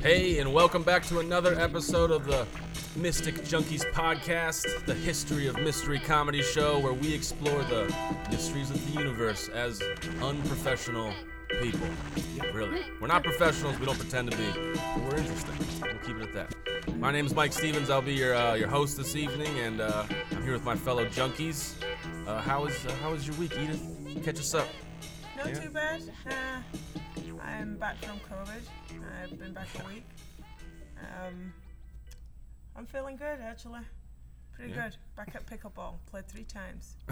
Hey, and welcome back to another episode of the Mystic Junkies podcast, the history of mystery comedy show where we explore the mysteries of the universe as unprofessional people. Really. We're not professionals, we don't pretend to be, but we're interesting. We'll keep it at that. My name is Mike Stevens. I'll be your uh, your host this evening, and uh, I'm here with my fellow junkies. Uh, how is uh, how was your week, Edith? Catch us up. Not Yeah. too bad. Uh, I'm back from COVID. I've been back a week. Um, I'm feeling good actually. Pretty Yeah. good. Back at pickleball. Played three times.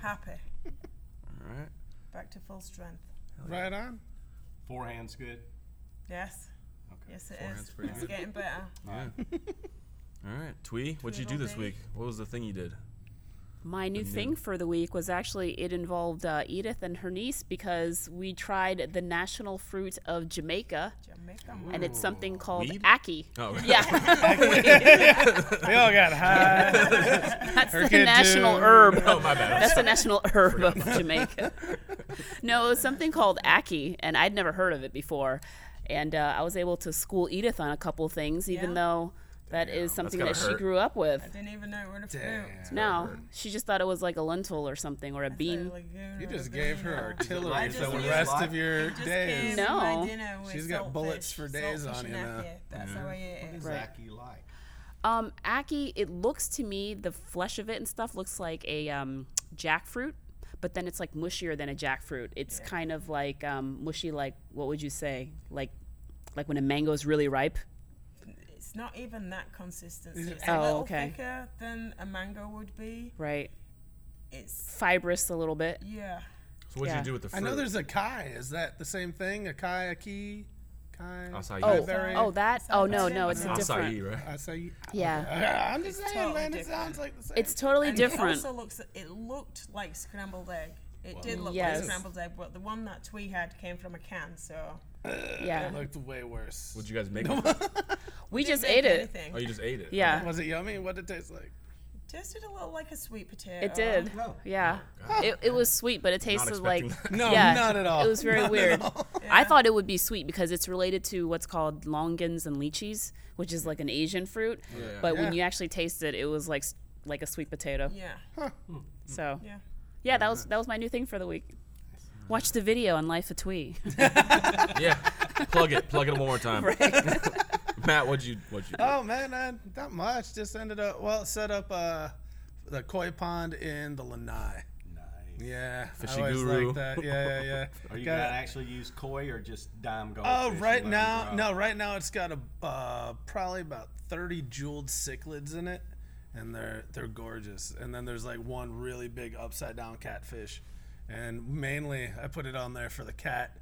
Happy. All right. Back to full strength. Right on. Forehand's good. Yes. Okay. Yes, it Forehand's is. pretty It's good. getting better. Yeah. All right, Twee, what'd you do this Tweedledee. week? What was the thing you did? My new new- thing for the week was actually it involved uh, Edith and her niece because we tried the national fruit of Jamaica, Jamaica. and it's something called Weed? ackee. Oh, Yeah, We all got high. that's the Herkid national too. herb. oh my bad. That's the national herb of Jamaica. no, it was something called ackee, and I'd never heard of it before. And uh, I was able to school Edith on a couple things, even Yeah. though that is something gotta that she grew up with. I didn't even know it was a fruit. Damn. No, she just thought it was like a lentil or something or a Thought bean. lagoon You just gave her artillery for the rest life. of your Just days. No. my dinner with She's got bullets saltfish- for days on you and now. ackee. That's how I ate it. Right. Zachy like. Um, ackee, it looks to me the flesh of it and stuff looks like a um, jackfruit, but then it's like mushier than a jackfruit. It's kind of like um, mushy, like what would you say, like like when a mango's really ripe. It's not even that consistency. Is it- It's a Oh, little okay. thicker than a mango would be. Right, It's fibrous a little bit. yeah. So what'd Yeah. you do with the fruit? I know there's a kai. Is that the same thing? A kai, a key, kai? Acai. Oh, Berry? oh, that. Oh no, no, it's a different. acai, right? Acai. Yeah. I'm just saying, totally man. It sounds like the same. It's totally And different. It also looks. It looked like scrambled egg. It did look Yes. like scrambled egg, but the one that Twee had came from a can, so Uh, yeah, It looked way worse. What'd you guys make? of it? we didn't just make ate it. anything. Oh, you just ate it. Yeah, Was it yummy? What did it taste like? Tasted a little like a sweet potato. it did. No. Yeah, oh, it, it was sweet, but it tasted like expecting that. No, Yeah, not at all. It was very Not at weird. all. I thought it would be sweet because it's related to what's called longans and lychees, which is like an Asian fruit. Yeah. But when Yeah. you actually taste it, it was like s- like a sweet potato. Yeah. So Yeah. yeah, that was that was my new thing for the week. Watch the video on Life of Twee. Yeah. Plug it. Plug it one more time. Matt, what'd you what'd you do? Oh man, man, not much. Just ended up well, set up uh, the koi pond in the Lanai. Nice. Yeah, Fishy I always guru. like that. Yeah, yeah, yeah. Are you Got- gonna actually use koi or just dime gold? Oh, right now, no, right now it's got a uh, probably about thirty jeweled cichlids in it, and they're they're gorgeous. And then there's like one really big upside down catfish, and mainly I put it on there for the cat,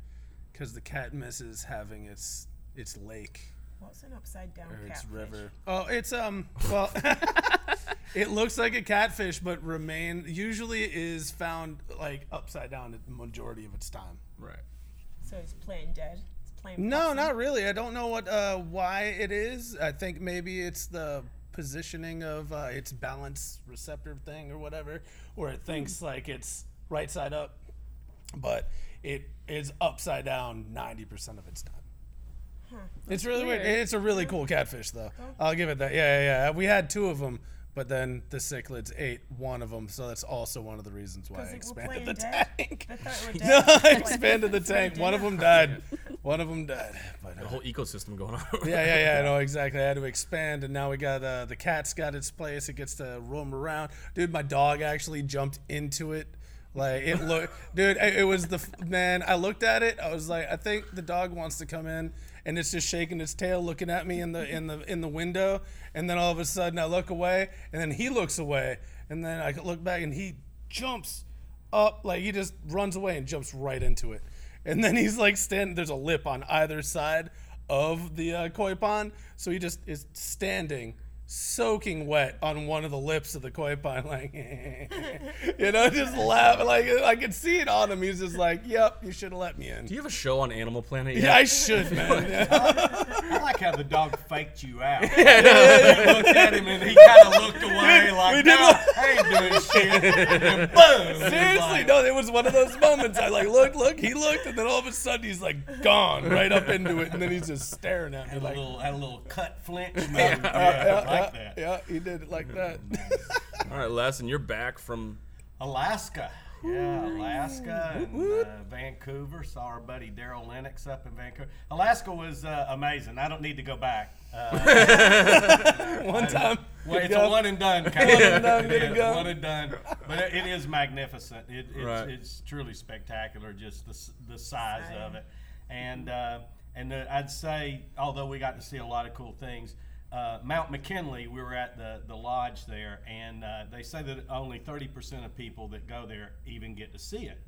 because the cat misses having its its lake What's an upside down or its catfish? river. Oh, it's um well, it looks like a catfish, but remain usually is found like upside down the majority of its time. Right. So it's plain dead. It's plain. No, possum. not really. I don't know what uh, why it is. I think maybe it's the positioning of uh, its balance receptor thing or whatever, where it thinks like it's right side up, but it is upside down ninety percent of its time. It's really weird. weird. It's a really cool catfish, though. I'll give it that. Yeah, yeah, yeah. We had two of them, but then the cichlids ate one of them, so that's also one of the reasons why I expanded the dead. tank. I thought it were No. I expanded the tank. One of them died. One of them died. But, The uh, whole ecosystem going on. yeah, yeah, yeah. No, exactly. I had to expand, and now we got uh, the cat's got its place. It gets to roam around. Dude, my dog actually jumped into it. Like it looked, dude. It, was the man. I looked at it. I was like, I think the dog wants to come in, and it's just shaking its tail, looking at me in the in the in the window. And then all of a sudden, I look away, and then he looks away, and then I look back, and he jumps up like he just runs away and jumps right into it. And then he's like standing. There's a lip on either side of the uh, koi pond, so he just is standing soaking wet on one of the lips of the koi pond, like, you know, just laughing. Like I could see it on him. He's just like, "Yep, you should have let me in." Do you have a show on Animal Planet? Yeah, I should, man. Yeah. I like how the dog faked you out. you looked at him and he kind of looked away like, we did no, look- I ain't doing shit. And then boom. Seriously, Like, no, it was one of those moments. I like look, look, he looked, and then all of a sudden he's like gone right up into it, and then he's just staring at me Had a like, little, had a little cut flinch. Yeah, yeah, yeah, like yeah, that. yeah, he did it like that. All right, Les, and you're back from. Alaska. Yeah, Alaska and uh, Vancouver. Saw our buddy Darryl Lenox up in Vancouver. Alaska was uh, amazing. I don't need to go back. Uh, One time, well, it's go. a one and done kind One of and done, it is, going. one and done. But it, it is magnificent. It, it's, Right. it's truly spectacular, just the, the size of it. And uh, and uh, I'd say, although we got to see a lot of cool things, uh, Mount McKinley, we were at the, the lodge there, and uh, they say that only 30% of people that go there even get to see it.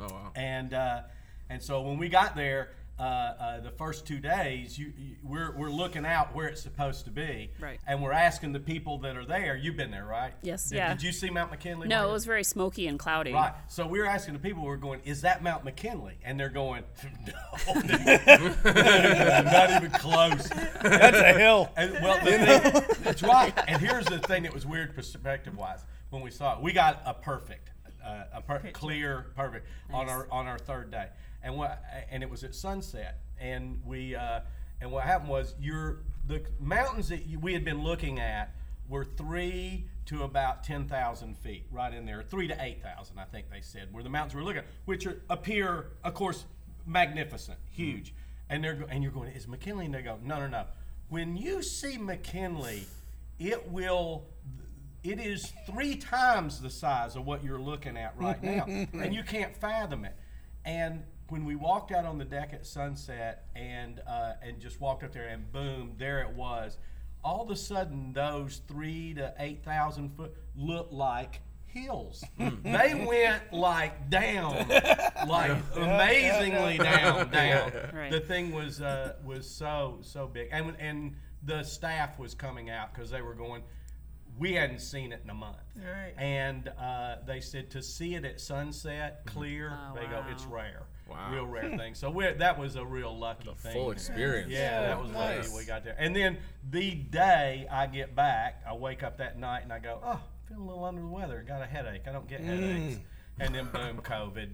Oh wow. And uh, and so when we got there, uh, uh, the first two days, you, you, we're, we're looking out where it's supposed to be, Right. And we're asking the people that are there. You've been there, right? Yes, Did, yeah. Did you see Mount McKinley? No, Margaret? it was very smoky and cloudy. Right. So we were asking the people, we're going, is that Mount McKinley? And they're going, no, not even close. that's a hill. And, well, the thing, that's right. And here's the thing that was weird perspective wise when we saw it. We got a perfect, uh, a per- clear, perfect on our on our third day, and what and it was at sunset, and we uh, and what happened was your the mountains that you, we had been looking at were three to about ten thousand feet, right in there, three to eight thousand, I think they said, were the mountains we were looking at, which are, appear, of course, magnificent, huge. And they're and you're going, is McKinley? And they go, no, no, no. When you see McKinley, it will. It is three times the size of what you're looking at right now, and you can't fathom it. And when we walked out on the deck at sunset and uh, and just walked up there, and boom, there it was. All of a sudden, those three to eight thousand foot looked like hills. they went like down, like amazingly down, down. Right. The thing was uh, was so so big, and and the staff was coming out because they were going. We hadn't seen it in a month, Right. and uh, they said to see it at sunset, clear. Oh, they go, it's rare, Wow. real rare thing. So we that was a real lucky thing. Full experience. Yeah, that was nice. lucky we got there. And then the day I get back, I wake up that night and I go, oh, feeling a little under the weather. Got a headache. I don't get mm. headaches. And then boom, COVID.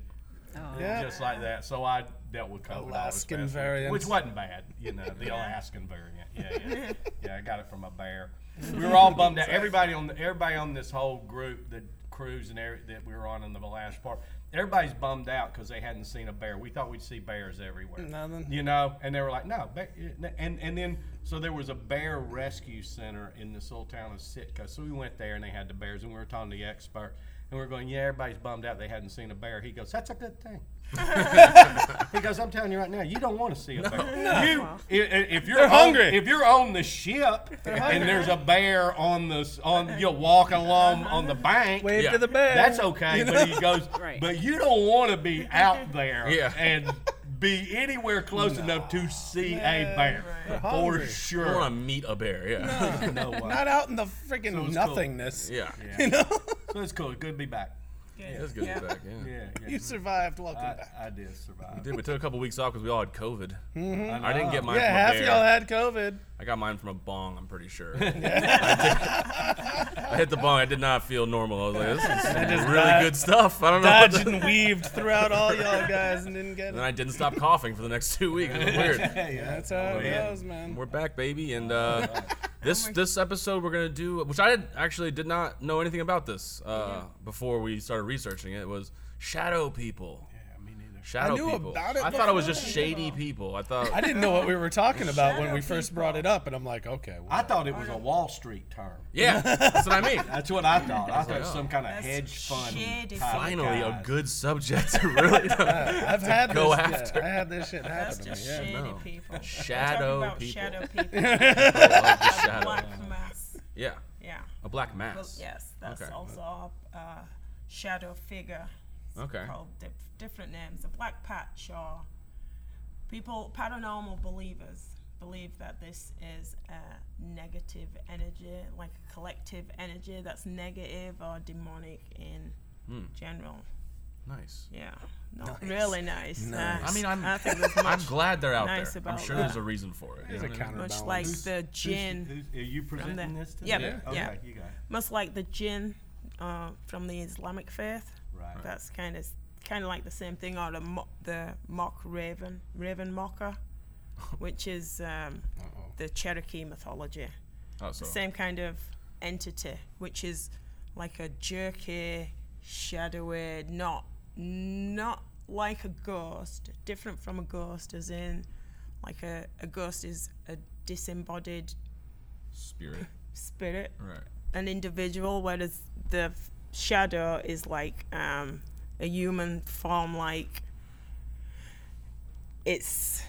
Oh. Yeah. Just like that. So I dealt with COVID. Alaskan variant. Which wasn't bad, you know, the Alaskan variant. Yeah, yeah. Yeah, I got it from a bear. We were all bummed out. Everybody on the, everybody on this whole group, the cruise and every, that we were on in the last part, everybody's bummed out because they hadn't seen a bear. We thought we'd see bears everywhere. Nothing. You know, and they were like, no, and and then so there was a bear rescue center in this little town of Sitka. So we went there and they had the bears, and we were talking to the expert, and we are going, yeah, everybody's bummed out they hadn't seen a bear. He goes, that's a good thing. he goes, I'm telling you right now, you don't want to see a bear. You, i- i- if you're They're on, hungry. if you're on the ship and there's a bear on the s- on you're walking along on the bank, Wave Yeah. to the bear. that's okay. But he goes, Right. but you don't want to be out there Yeah. and be anywhere close enough to see a bear They're for hungry. I want sure. to meet a bear. Yeah. No way. Not out in the freaking So it's cool. nothingness. Yeah. You know, So it's cool. Good to be back. Good. That's good to be back. Yeah. Yeah, yeah. you survived. Welcome I, back. I did survive. Dude, we took a couple weeks off because we all had COVID. Mm-hmm. I didn't get my. Yeah, from half bear. y'all had COVID. I got mine from a bong. I'm pretty sure. I, did- I hit the bong. I did not feel normal. I was like, this is some really died- good stuff. I don't know. what Dodged and weaved throughout all y'all guys and didn't get And it. I didn't stop coughing for the next two weeks. It was weird. That's how it yeah. goes, man. We're back, baby, and uh, this this episode we're gonna do, which I did, actually did not know anything about this uh, before we started researching it. Was shadow people. Yeah, me neither. Shadow knew people. about it I thought it was just shady people. I thought. I didn't know what we were talking about when Shadow we first brought it up, and I'm like, okay. Well, I thought it was a Wall Street term. yeah, that's what I mean. That's what I thought. I thought it was oh. some kind of hedge fund. shady type Finally, a good subject to really. I've had go this, after. Yeah, I had this shit That's happen to me. just Yeah. shady no. people. Shadow about people. Shadow people. I love shadow. Black mass. Yeah, Yeah. a black Well, mass. yes, that's Okay. also a uh, shadow figure. It's Okay. Called dif- different names. A black patch or people, paranormal believers believe that this is a negative energy, like a collective energy that's negative or demonic in Hmm. general. Nice. Yeah, not Nice. really nice. Nice. Uh, I mean, I'm I think there's I'm glad they're out nice there. I'm sure that. there's a reason for it. you There's know a what I mean? much like Who's- the who's- jinn. who's- are you presenting the- this? To yeah, them? yeah. Okay, you got it. much like the jinn uh, from the Islamic faith. Right. That's kind of kind of like the same thing, or the mo- the mock raven, raven mocker, which is um, the Cherokee mythology. Oh, The same kind of entity, which is like a jerky, shadowy, not not like a ghost, different from a ghost, as in like a, a ghost is a disembodied spirit. spirit Right. an individual, whereas the shadow is like um, a human form. Like it's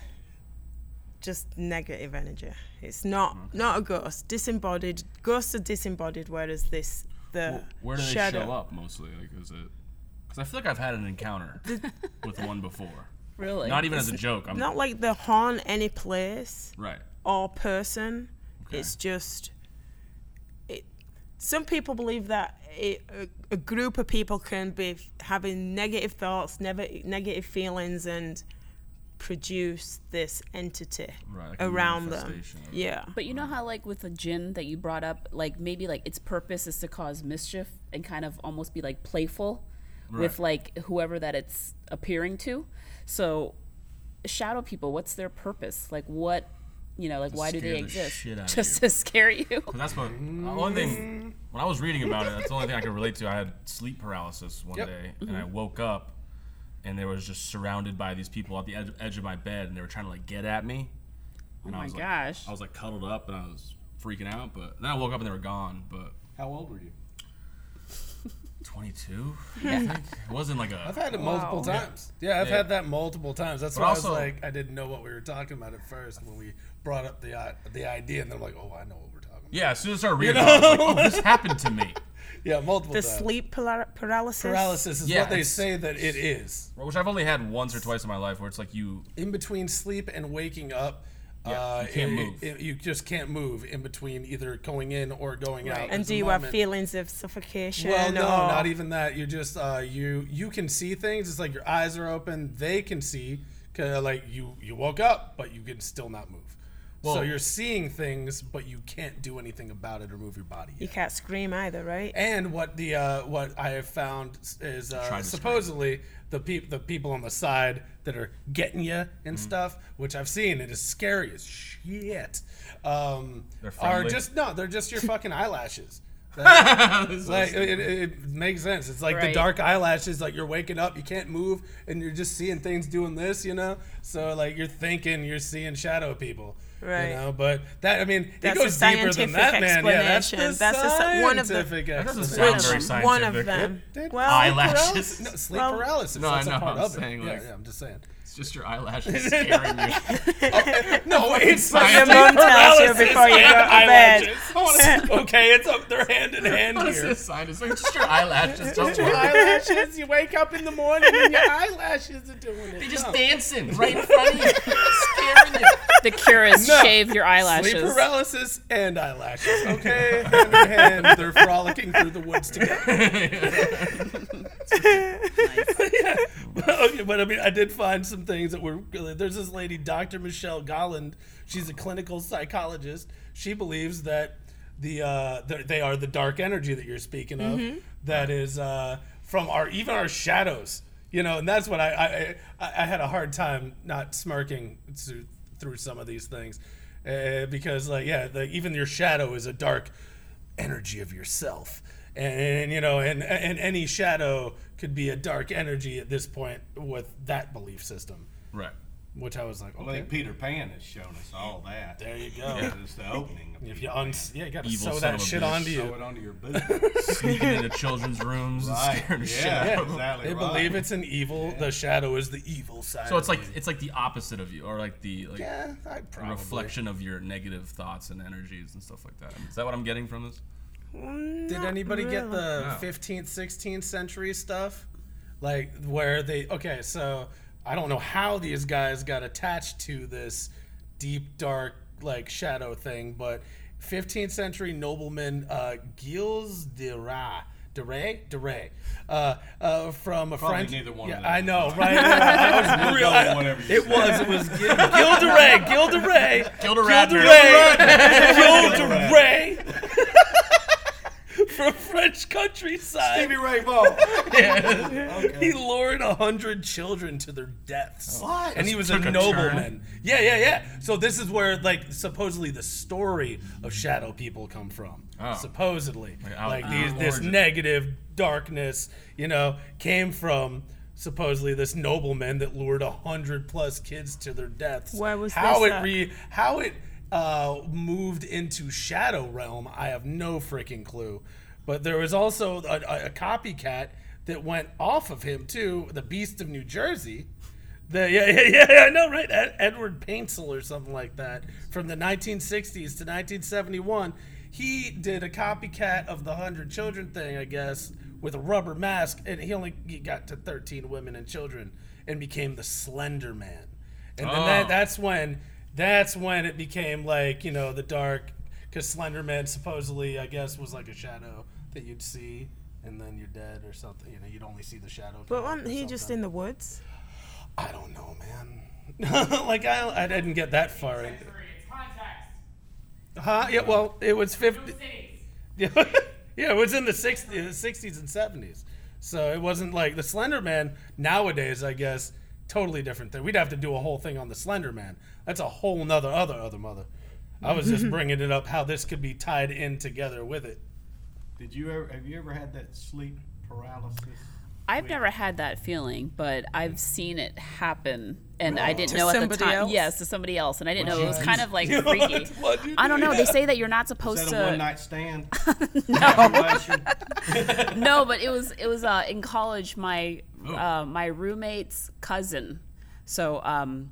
just negative energy. It's not not a ghost. Disembodied ghosts are disembodied, whereas this the Where do they shadow. show up mostly? Like, is it? Because I feel like I've had an encounter with one before. Really? Not even as a joke. I'm Not like the haunt any place right. or person. Okay. It's just. It, some people believe that it, a, a group of people can be having negative thoughts, never negative feelings, and produce this entity Right, like around them. manifestation of it. Yeah. But you know how, like with the jinn that you brought up, like maybe like its purpose is to cause mischief and kind of almost be like playful with like whoever that it's appearing to. So, shadow people, what's their purpose? Like, what, you know, like why do they the exist? shit out of Just you. to scare you. that's what uh, the only thing mm. When I was reading about it. That's the only thing I could relate to. I had sleep paralysis one Yep. day, and I mm-hmm. woke up, and there was just surrounded by these people at the edge, edge of my bed, and they were trying to like get at me. Oh And I my was like- gosh. I was like cuddled up, and I was freaking out. But then I woke up and they were gone. But How old were you? 22, I think it wasn't like a. I've had it multiple Wow. times. Yeah, I've Yeah. had that multiple times. That's But why also- I was like, I didn't know what we were talking about at first when we brought up the i- the idea, and then I'm like, oh, I know what we're talking about. Yeah, as soon as I started reading, I was like, "Oh, this happened to me," Yeah, multiple The times. sleep para- paralysis. paralysis is Yeah, what they it's- say that it is. which I've only had once or twice in my life, where it's like you. In between sleep and waking up, Yeah, uh, you can't it- move. it- you just can't move in between either going in or going out. And There's do a you have moment- feelings of suffocation? Well, no, or- not even that. You just uh, you you can see things. It's like your eyes are open. They can see. 'cause, like you you woke up, but you can still not move. So you're seeing things, but you can't do anything about it or move your body. You can't scream either, right? And what the uh, what I have found is uh, Tried to supposedly the peop- the people on the side that are getting you Mm-hmm. and stuff, which I've seen, it is scary as shit. Um, They're just no, they're just your fucking eyelashes. This Like is- it, it, it makes sense. It's like the dark eyelashes. Like you're waking up, you can't move, and you're just seeing things doing this. You know, so like you're thinking you're seeing shadow people. Right. You know, but that I mean, That's it a goes deeper than that, man. Yeah, that's the explanation. That's a one of the- scientific explanation. Which one of scientific. them? Dude, Well, Eyelashes. No, sleep Well- paralysis. No, I know, a part I'm of it. saying, yeah, yeah, I'm just saying. It's just your eyelashes scaring you. No, oh, it's What like your mom tells you before you go to bed. okay, it's up. They're hand in hand What is here. this sign? It's like just your eyelashes. Don't Your worry. eyelashes. You wake up in the morning and your eyelashes are doing it. They're just No. dancing right in front of you, scaring you. The cure is No. shave your eyelashes. Sleep paralysis and eyelashes. Okay, hand in hand, they're frolicking through the woods together. okay, but I mean, I did find some things that were. There's this lady, Dr. Michelle Golland. She's a clinical psychologist. She believes that the uh, they are the dark energy that you're speaking of. that is uh, from our even our shadows. You know, and that's what I I, I, I had a hard time not smirking through, through some of these things, uh, because like yeah, like even your shadow is a dark energy of yourself and, you know and and any shadow could be a dark energy at this point with that belief system Right. which i was like I okay think Peter Pan has shown us all that. there you go That is the opening. Of if Peter you Pan. uns yeah you gotta Evil sew that shit bitch. onto Sew you it onto your boot. Sneaking into children's rooms Right. and scaring the shit out yeah of them. exactly they right. believe it's an evil the shadow is the evil side So it's of like you. it's like the opposite of you, or like the like yeah I a probably reflection of your negative thoughts and energies and stuff like that. Is that what I'm getting from this? Did anybody get the No. 15th, 16th century stuff? Like where they okay, so I don't know how these guys got attached to this deep dark like shadow thing, but 15th century nobleman uh, Gilles de Rais. De Rais? De Rais. Uh, uh, from a Probably French. neither one yeah, of them. I know, right? I was real, I- whatever you it say. was. It was Gil, Gil de Rais. Gil de Rais. Gil de Gil Rais. de Rais. Gil de Rais. From French countryside. Stevie Ray Vaughan. He lured a hundred children to their deaths. What? And he was a Took a nobleman. Yeah, yeah, yeah. So this is where, like, supposedly the story of shadow people come from. Oh. Supposedly, Like, out- like these, this negative darkness, you know, came from supposedly this nobleman that lured a hundred plus kids to their deaths. Where was how this it at? re how it uh, moved into shadow realm? I have no freaking clue. But there was also a, a, copycat that went off of him too, the Beast of New Jersey. The, yeah, yeah, yeah, I know, right? Ed, Edward Paisnel or something like that from the 1960s to 1971. He did a copycat of the 100 Children thing, I guess, with a rubber mask, and he only he got to 13 women and children and became the Slender Man. And then Oh. that, that's when that's when it became like, you know, the dark, because Slender Man supposedly, I guess, was like a shadow that you'd see. And then you're dead or something. You know, you'd only see the shadow. But wasn't or he just in the woods? I don't know, man. like I, I didn't get that far. In. Huh? Yeah. Well, it was fifty. Yeah, yeah. It was in the 60s, the 60s and seventies. So it wasn't like the Slender Man nowadays. I guess totally different thing. We'd have to do a whole thing on the Slender Man. That's a whole nother other other mother. I was just bringing it up how this could be tied in together with it. Did you ever? Have you ever had that sleep paralysis? I've never had that feeling, but I've seen it happen, and I didn't To know at the time. else? Yes, to somebody else, and I didn't know. What'd It was kind of like You freaky. what'd I don't know. They say that you're not Is supposed that a One night stand? no. No, but it was it was uh, in college. My uh, my roommate's cousin. So um,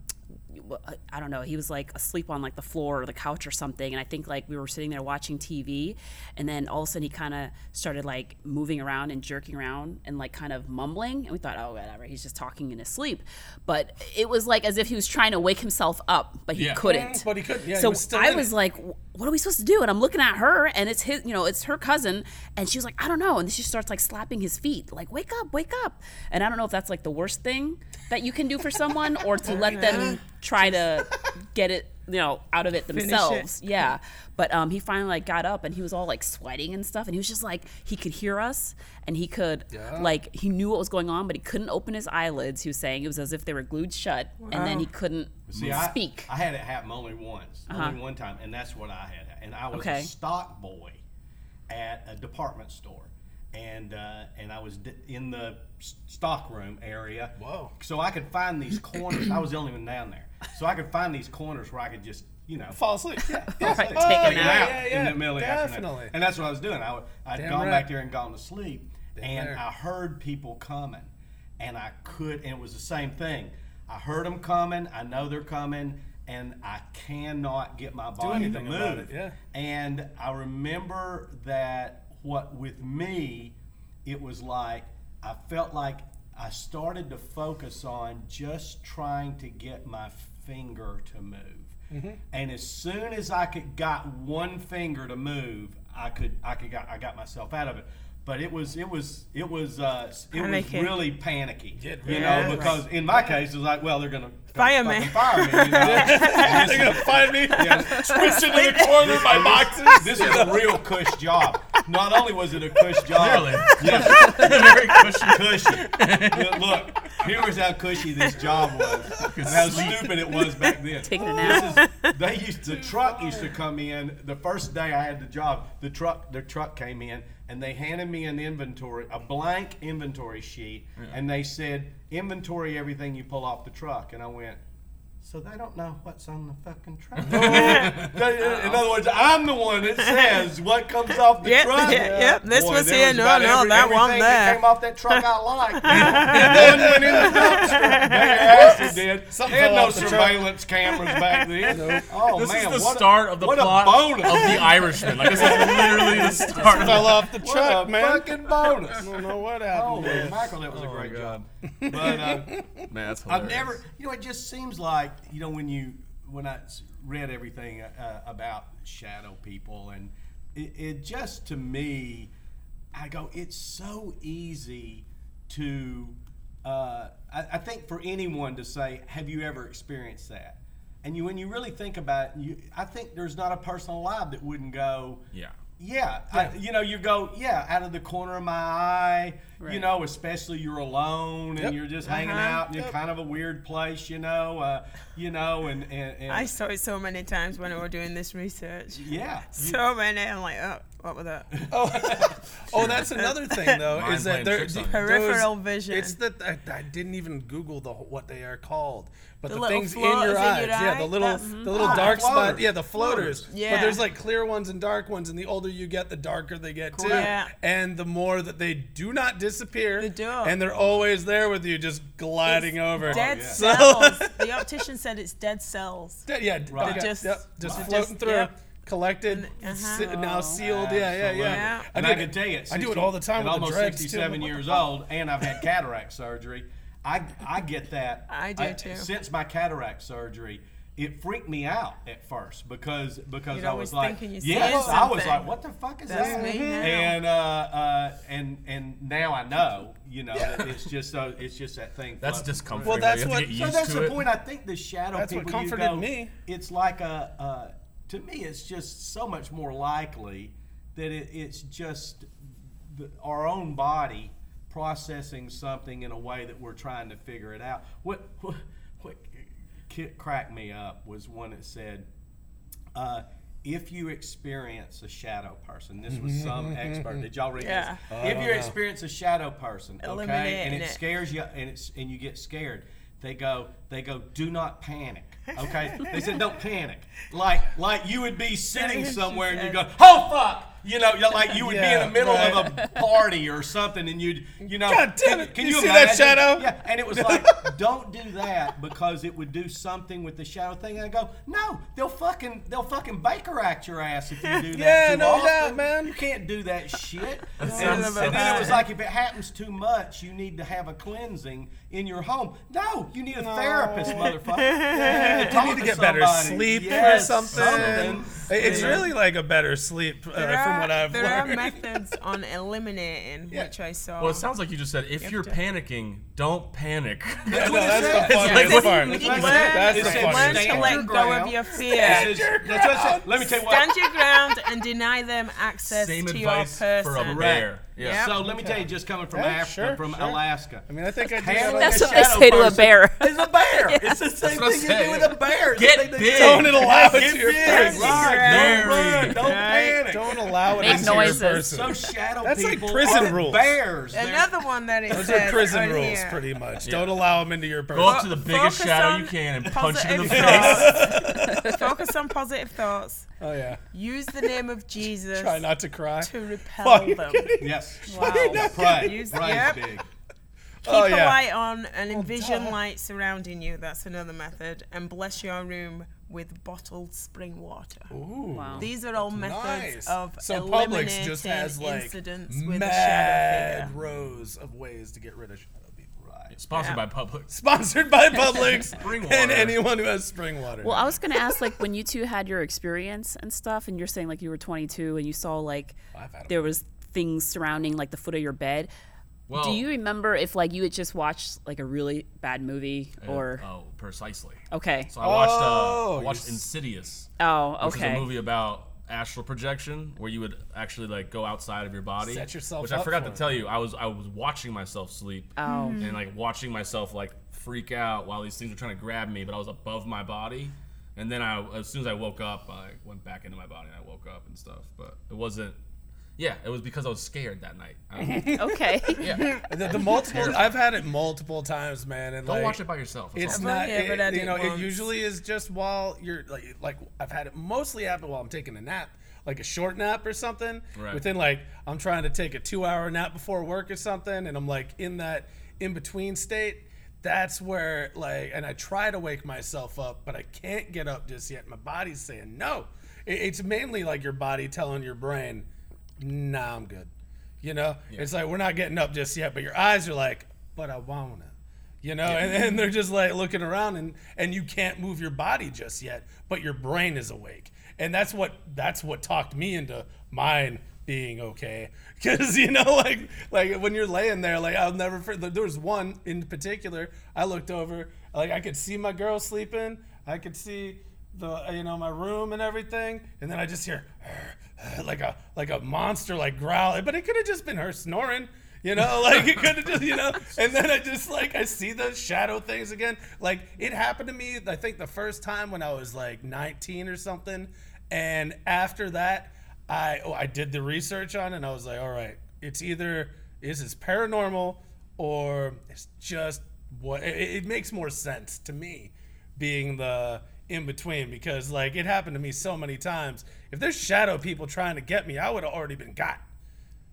I don't know. He was like asleep on like the floor or the couch or something, and I think like we were sitting there watching TV, and then all of a sudden he kind of started like moving around and jerking around and like kind of mumbling, and we thought, oh whatever, he's just talking in his sleep, but it was like as if he was trying to wake himself up, but he Yeah. couldn't. But he couldn't. Yeah, so was I was it. like, what are we supposed to do? And I'm looking at her, and it's his, you know, it's her cousin, and she was like, I don't know, and she starts like slapping his feet, like wake up, wake up, and I don't know if that's like the worst thing that you can do for someone, or to let them try to get it, you know, out of it it. themselves. Yeah, but um, he finally like got up, and he was all like sweating and stuff, and he was just like he could hear us, and he could like he knew what was going on, but he couldn't open his eyelids. He was saying it was as if they were glued shut, and then he couldn't See, I, speak. I had it happen only once, only one time, and that's what I had. And I was Okay. a stock boy at a department store, and uh, and I was d- in the s- stock room area. Whoa. So I could find these corners. I was the only one down there, so I could find these corners where I could just, you know, Fall asleep. Yeah. Right, take a nap. Yeah, yeah, in the middle the afternoon. definitely. And that's what I was doing. I would, Damn gone right. back there and gone to sleep, and there. I heard people coming, and I could, and it was the same thing. I heard them coming. I know they're coming, and I cannot get my body to move. yeah. And I remember that what with me, it was like I felt like I started to focus on just trying to get my finger to move. Mm-hmm. And as soon as I could got one finger to move, I could I could got I got myself out of it. But it was it was it was uh, it was really panicky, Yeah, you yeah. know, because in my case it was like, well, they're gonna Fire me. fire me, you know. They're gonna find me. Yeah. Twitching in the corner of my boxes. This is a real cush job. Not only was it a cush job, Really? yes, Very cushy. cushy. Look, look, here was how cushy this job was, and how stupid it was back then. Taking a nap. This is, they used the truck used to come in the first day I had the job. The truck the truck came in and they handed me an inventory, a blank inventory sheet, and they said inventory everything you pull off the truck, and I went. So they don't know what's on the fucking truck. In other words, I'm the one that says what comes off the Yep, truck. yeah, yep, this Boy, was there here, was no, about no, every- that one everything there. came off that truck I liked. and one went in the dumpster. Their asses did. Something Had no off the truck. surveillance cameras back then. Oh This man, is the what start a, of the what plot a bonus. of The Irishman. Like this is literally the start. of Fell off the what truck, a man. fucking bonus. I don't know what happened. Holy man. mackerel, that was a Oh, great God. job. But uh, Man, that's I've never, you know, it just seems like, you know, when you when I read everything uh, about shadow people, and it, it just to me, I go, it's so easy to. Uh, I, I think for anyone to say, "Have you ever experienced that?" And you, when you really think about it, you, I think there's not a person alive that wouldn't go, Yeah. yeah, I, you know, you go, yeah, out of the corner of my eye, you know, especially you're alone and Yep. you're just hanging Uh-huh. out in kind of a weird place, you know, uh, you know, and and, and I saw it so many times when we were doing this research. yeah, you- So many. I'm like, oh, what was that? Oh, oh, that's another thing though, Mind is that playing they're tricks on you. those- Peripheral vision. It's that I, I didn't even Google the what they are called, but The the, little things in your in eyes, your yeah, the little That's- the little Ah, dark spot, yeah, the floaters. Floaters. Yeah. But there's like clear ones and dark ones, and the older you get, the darker they get too. Yeah. And the more that they do not disappear, They do. and they're always there with you, just gliding over. Dead yeah. So- cells. the optician said it's dead cells. Yeah, yeah, Right. okay, Just- yep, just Right. floating just- through, yep. collected, uh-huh. si- now sealed. Yeah, yeah, Absolutely. yeah. Yeah. And do I, it- can tell you, at I do it all the time At with the almost dreads, too. 67 years old, and I've had cataract surgery. I I get that. I do, too. Since my cataract surgery, it freaked me out at first because because You'd I was like, thinking you're seeing yes, I was like, what the fuck is That's that? me. And uh, uh, and and now I know, you know, that it's just so it's just that thing. That's floating discomfort. Well, that's what- so that's the it. point. I think the shadow That's what people. you comforted go, me. It's like a. Uh, to me, it's just so much more likely that it, it's just the, our own body processing something in a way that we're trying to figure it out. What what, what ki- cracked me up was one that said. Uh, if you experience a shadow person, this was some expert. Did y'all read Yeah. this? if you experience a shadow person, okay, and it it. scares you, and it's and you get scared, they go, they go, do not panic. Okay, they said don't panic, like like you would be sitting somewhere and you go, oh fuck. You know, like you would be in the middle of a party or something, and you'd, you know, God damn can, it, can you you, see that shadow? Yeah, and it was like, don't do that because it would do something with the shadow thing. And I go, no, they'll fucking, they'll fucking Baker act your ass if you do that. Yeah, no often. doubt, man. You can't do that shit. and, and then it was like, if it happens too much, you need to have a cleansing in your home. No, you need a therapist, motherfucker. You need to get better sleep Yes, or something. something. It's Yeah. really like a better sleep uh, There from are, what I've there learned. are methods on eliminating, Yeah. which I saw. Well, it sounds like you just said if have you're to- panicking, don't panic. Yeah, no, what that's said. the funniest like- part. That's You what it learn, said. That's It the said learn to stand part. your let go of your fear. says- That's what. Let me tell you what. Stand your ground and deny them access Same to your advice person. for a Right. bear. Yeah. Yep. So let me tell you, just coming from Yeah, Africa, sure, from sure. Alaska. I mean, I think I do Handling that. That's a what they shadow say to a person bear. Is a bear. It's the same what I'm thing you do saying. with a bear. It's Get the thing big. do. Don't allow it Get to your big. face. Right. Don't run. Don't panic. Don't allow it Make into your person. So shadow That's like people prison are rules. bears. They're- Another one that it Those says are prison on rules, here. pretty much. Don't allow them into your person. Go up to the biggest Focus shadow on you can and punch it in the positive face. thoughts. Focus on positive thoughts. Oh yeah. Use the name of Jesus Try not to cry. to repel Fuck, you them. kidding? Yes. Wow. Pray. Use- Pray's yep. big. Keep Oh, a light on and envision duh. light surrounding you. That's another method. And bless your room with bottled spring water. Ooh. Wow. These are all methods Nice. of so eliminating Publix just has like incidents with a shadow figure. rows of ways to get rid of shadow Sponsored Yeah. by Publix. Sponsored by Publix Spring and water. anyone who has spring water. Well, I was gonna ask, like, when you two had your experience and stuff, and you're saying like you were 22 and you saw like I've had 'em. there was things surrounding like the foot of your bed. Well, Do you remember if like you had just watched like a really bad movie or Oh, precisely. okay? So I watched. Oh, Uh, I you watched s- Insidious. Oh, Which is okay. a movie about astral projection where you would actually like go outside of your body. Set yourself Which I forgot for to it. tell you, I was I was watching myself sleep. Oh. Mm-hmm. And like watching myself like freak out while these things were trying to grab me, but I was above my body. And then I, as soon as I woke up, I went back into my body and I woke up and stuff. But it wasn't. Yeah, it was because I was scared that night. I- okay. yeah, the, the multiple, I've had it multiple times, man. And don't like, watch it by yourself. It's all. Not, only ever it, you it know, it usually is just while you're like, like I've had it mostly happen while I'm taking a nap, like a short nap or something. Right. Within like, I'm trying to take a two hour nap before work or something, and I'm like in that in between state. That's where like, and I try to wake myself up, but I can't get up just yet. My body's saying no. It, it's mainly like your body telling your brain, "Nah, I'm good." You know, it's like we're not getting up just yet, but your eyes are like, "But I wanna." You know, and, and they're just like looking around, and and you can't move your body just yet, but your brain is awake, and that's what that's what talked me into mine being okay. Because you know like like when you're laying there like i'll never there was one in particular i looked over like i could see my girl sleeping i could see the you know my room and everything and then i just hear like a like a monster like growl but it could have just been her snoring you know, like it could have just, you know, and then I just like I see those shadow things again. Like it happened to me, I think the first time when I was like 19 or something, and after that, I oh, I did the research on it and I was like, all right, it's either this is paranormal or it's just what it, it makes more sense to me being the in between because like it happened to me so many times. If there's shadow people trying to get me, I would have already been got.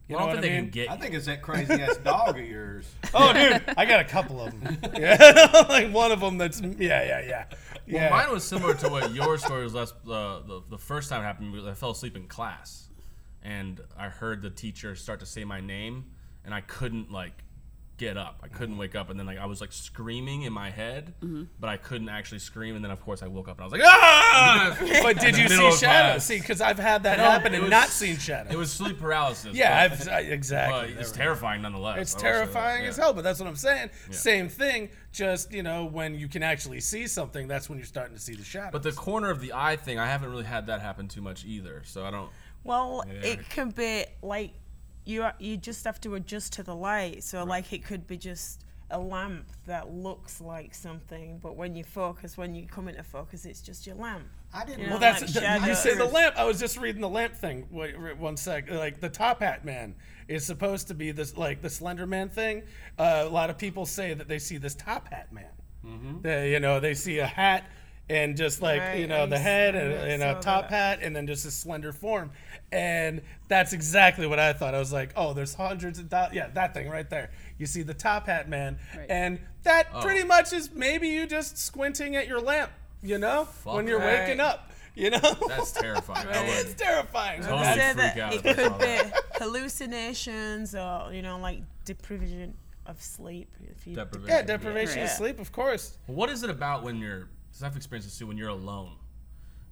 You I know don't think I they can get I think it's that crazy ass dog of yours. Oh, dude, I got a couple of them. Yeah, like one of them that's yeah, yeah, yeah. Well, mine was similar to what your story was. Last uh, the the first time it happened, because I fell asleep in class, and I heard the teacher start to say my name, and I couldn't like get up. I couldn't wake up, and then like I was like screaming in my head, but I couldn't actually scream. And then of course I woke up and I was like, ah! but did you see of shadow? See, because I've had that No, happen it and was- not seen shadow. It was sleep paralysis. yeah, but, I've, I, but exactly. it's There we terrifying nonetheless. It's I will say that, terrifying yeah. as hell, but that's what I'm saying. Same thing. Just you know, when you can actually see something, that's when you're starting to see the shadow. But the corner of the eye thing, I haven't really had that happen too much either. So I don't. Well, Yeah. it can be like you you just have to adjust to the light. So like it could be just a lamp that looks like something, but when you focus, when you come into focus, it's just your lamp. I didn't. You know Well, that's like the, you say the lamp. I was just reading the lamp thing. Wait, wait one sec. Like the top hat man is supposed to be this like the Slender Man thing. Uh, a lot of people say that they see this top hat man. They, you know, they see a hat and just like Right, you know I the head and, and a top that. hat and then just a slender form. And that's exactly what I thought. I was like, oh, there's hundreds of thou- yeah, that thing right there. You see the top hat man, Right. and that Oh. pretty much is maybe you just squinting at your lamp. You know, when you're Right. waking up. You know, That's terrifying. Right. would- it's terrifying. Totally That's- Say freak that out it if I saw could be hallucinations or you know like deprivation of sleep. If you Deprivation. yeah, deprivation Right. of sleep, of course. What is it about when you're? Because I've experienced this too. When you're alone,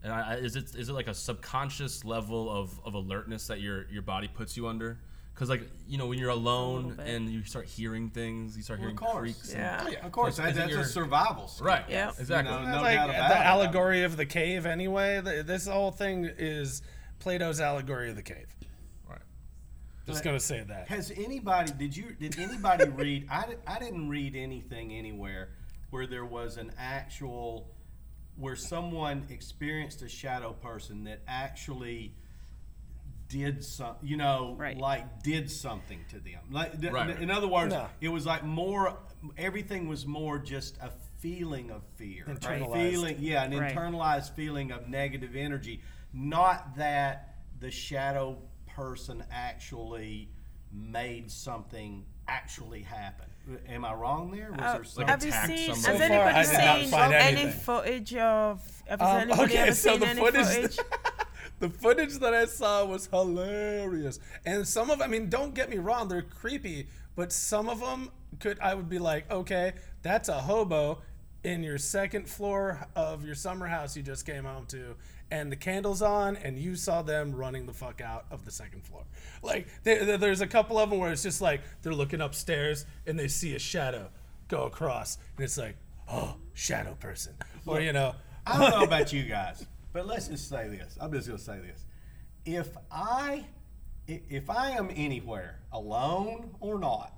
and I, I, is it is it like a subconscious level of, of alertness that your your body puts you under? Because like you know when you're alone and you start hearing things, you start Well, hearing of course. creaks. and- Yeah. Oh, yeah, of course. Is That, that's your- a survival. skill. Right. Yeah. Exactly. You know, no like doubt the it. allegory of the cave. Anyway, The- this whole thing is Plato's allegory of the cave. Right. Just gonna say that. Has anybody? Did you? Did anybody read? I, I didn't read anything anywhere where there was an actual where someone experienced a shadow person that actually did some, you know, Right. like did something to them. Like, th- Right. in other words, No. it was like more. Everything was more just a feeling of fear, a Internalized. feeling, yeah, an Right. internalized feeling of negative energy. Not that the shadow person actually made something actually happen. Am I wrong there? Was Uh, there some- have you attack seen? somebody. Has So far, I anybody seen find any anything. footage of? Has Um, anybody okay, ever so seen the any footage, footage? the footage that I saw was hilarious, and some of, I mean, don't get me wrong, they're creepy, but some of them could, I would be like, okay, that's a hobo in your second floor of your summer house you just came home to, and the candles on, and you saw them running the fuck out of the second floor. Like, there, there- there's a couple of them where it's just like they're looking upstairs and they see a shadow go across, and it's like, oh, shadow person, or you know. I don't know about you guys, but let's just say this. I'm just going to say this. If i- if I am anywhere, alone or not,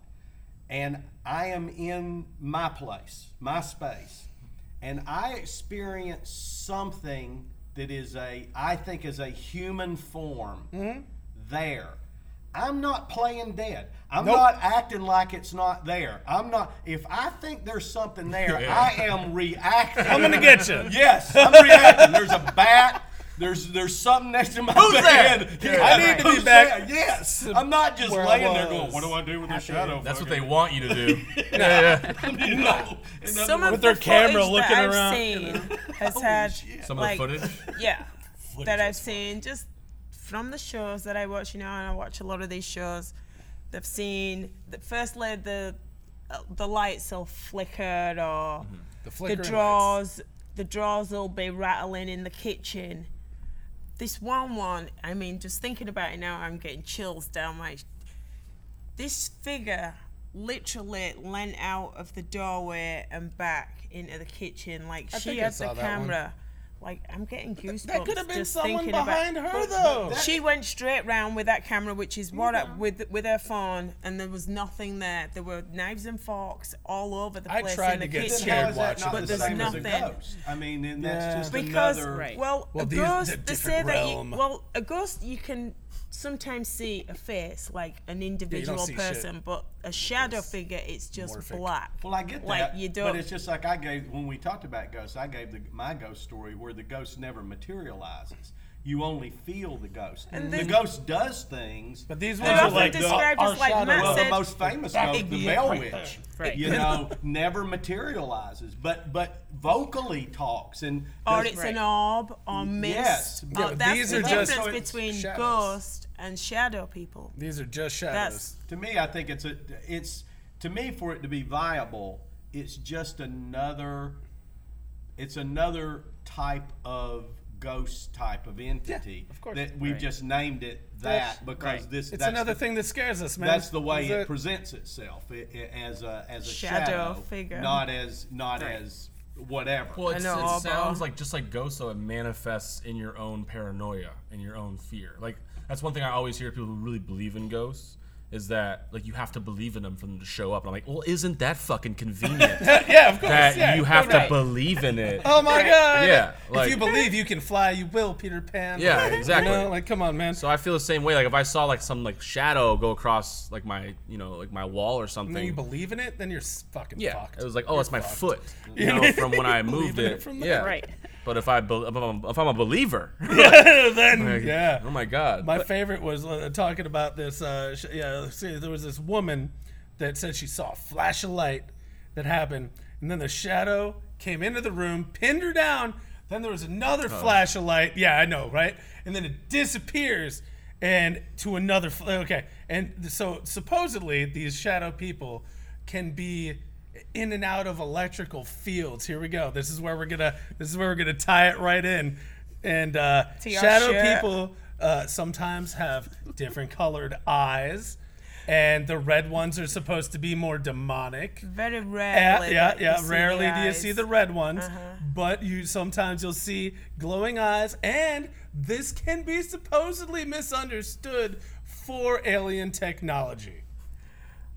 and I am in my place, my space, and I experience something that is a I think is a human form mm-hmm. there. I'm not playing dead. I'm Nope. not acting like it's not there. I'm not. If I think there's something there, I am reacting. I'm gonna get you. Yes, I'm reacting. There's a bat. There's there's something next to my bed. there? I need to be Who's back there? Yes, I'm not just where laying there going, "What do I do with this shadow?" That's what they want you to do. yeah, yeah. you know. In Some of With the their camera footage looking that I've around, seen has had Some like, of the footage. yeah, that I've seen just from the shows that I watch. You know, and I watch a lot of these shows. They've seen the firstly the uh, the lights will flicker or The the flickering lights. the drawers will be rattling in the kitchen. This one one, I mean, just thinking about it now, I'm getting chills down my. This figure literally leant out of the doorway and back into the kitchen, like I she had the camera. Like I'm getting goosebumps. That could have been just someone thinking behind about, her, though. she went straight round with that camera, which is what I, with with her phone, and there was nothing there. There were knives and forks all over the place I place tried in the to get kitchen. Then scared that watching But the there's same as a nothing. ghost? I mean, and Yeah. that's just because another. Right. well, Well, a they're ghost they say different that you, well a ghost you can sometimes see a face like an individual shit. person but a shadow figure it's just morphic. black Well, I get like that, you but don't But it's just like I gave when we talked about ghosts. I gave the, my ghost story where the ghost never materializes. You only feel the ghost. And the then- ghost does things. But these They're ones are like the, described our as like shadow. Matt well, the most famous That ghost, the Bell Witch, there. Right. you know, never materializes, but but vocally talks and or does- it's an orb or mist Yes. Oh, Yeah, but that's these the are just- difference So between shadows. ghost and shadow people These are just shadows. that's to me, I think it's a it's to me for it to be viable, it's just another it's another type of ghost type of entity of course. that we've Right. just named it that because Right. this it's that's another the, thing that scares us, man. that's the way it, it- presents itself i i as a as a Shadow shadow, figure. not as not Right. as whatever. Well, it's, know, it but- sounds like just like ghosts, so it manifests in your own paranoia and your own fear. Like that's one thing I always hear people who really believe in ghosts is that like you have to believe in them for them to show up. And I'm like, well, isn't that fucking convenient? yeah, of course. that yeah. you have Right. to believe in it. Oh my god. Yeah, if you believe you can fly, you will, Peter Pan. Yeah, exactly. You know, like come on, man. So I feel the same way. Like if I saw like some like shadow go across like my you know like my wall or And something. then you believe in it, then you're fucking yeah, fucked. it was like, oh, You're it's my fucked. foot, you know, from when I moved it. it from there. yeah, Right. But if I be- if I'm, if I'm a believer, then like, yeah. oh my god, My favorite was uh, talking about this. Uh, sh- yeah, see, there was this woman that said she saw a flash of light that happened, and then the shadow came into the room, pinned her down. Then there was another flash of light. Yeah, I know, right? And then it disappears, and to another. Fl- okay, and so supposedly these shadow people can be in and out of electrical fields. Here we go. This is where we're gonna. This is where we're gonna tie it right in. And uh, shadow shirt. people uh, sometimes have different colored eyes, and the red ones are supposed to be more demonic. very Yeah, rarely yeah, that yeah. Rarely do you. Uh-huh. see the red ones, but you sometimes you'll see glowing eyes, and this can be supposedly misunderstood for alien technology.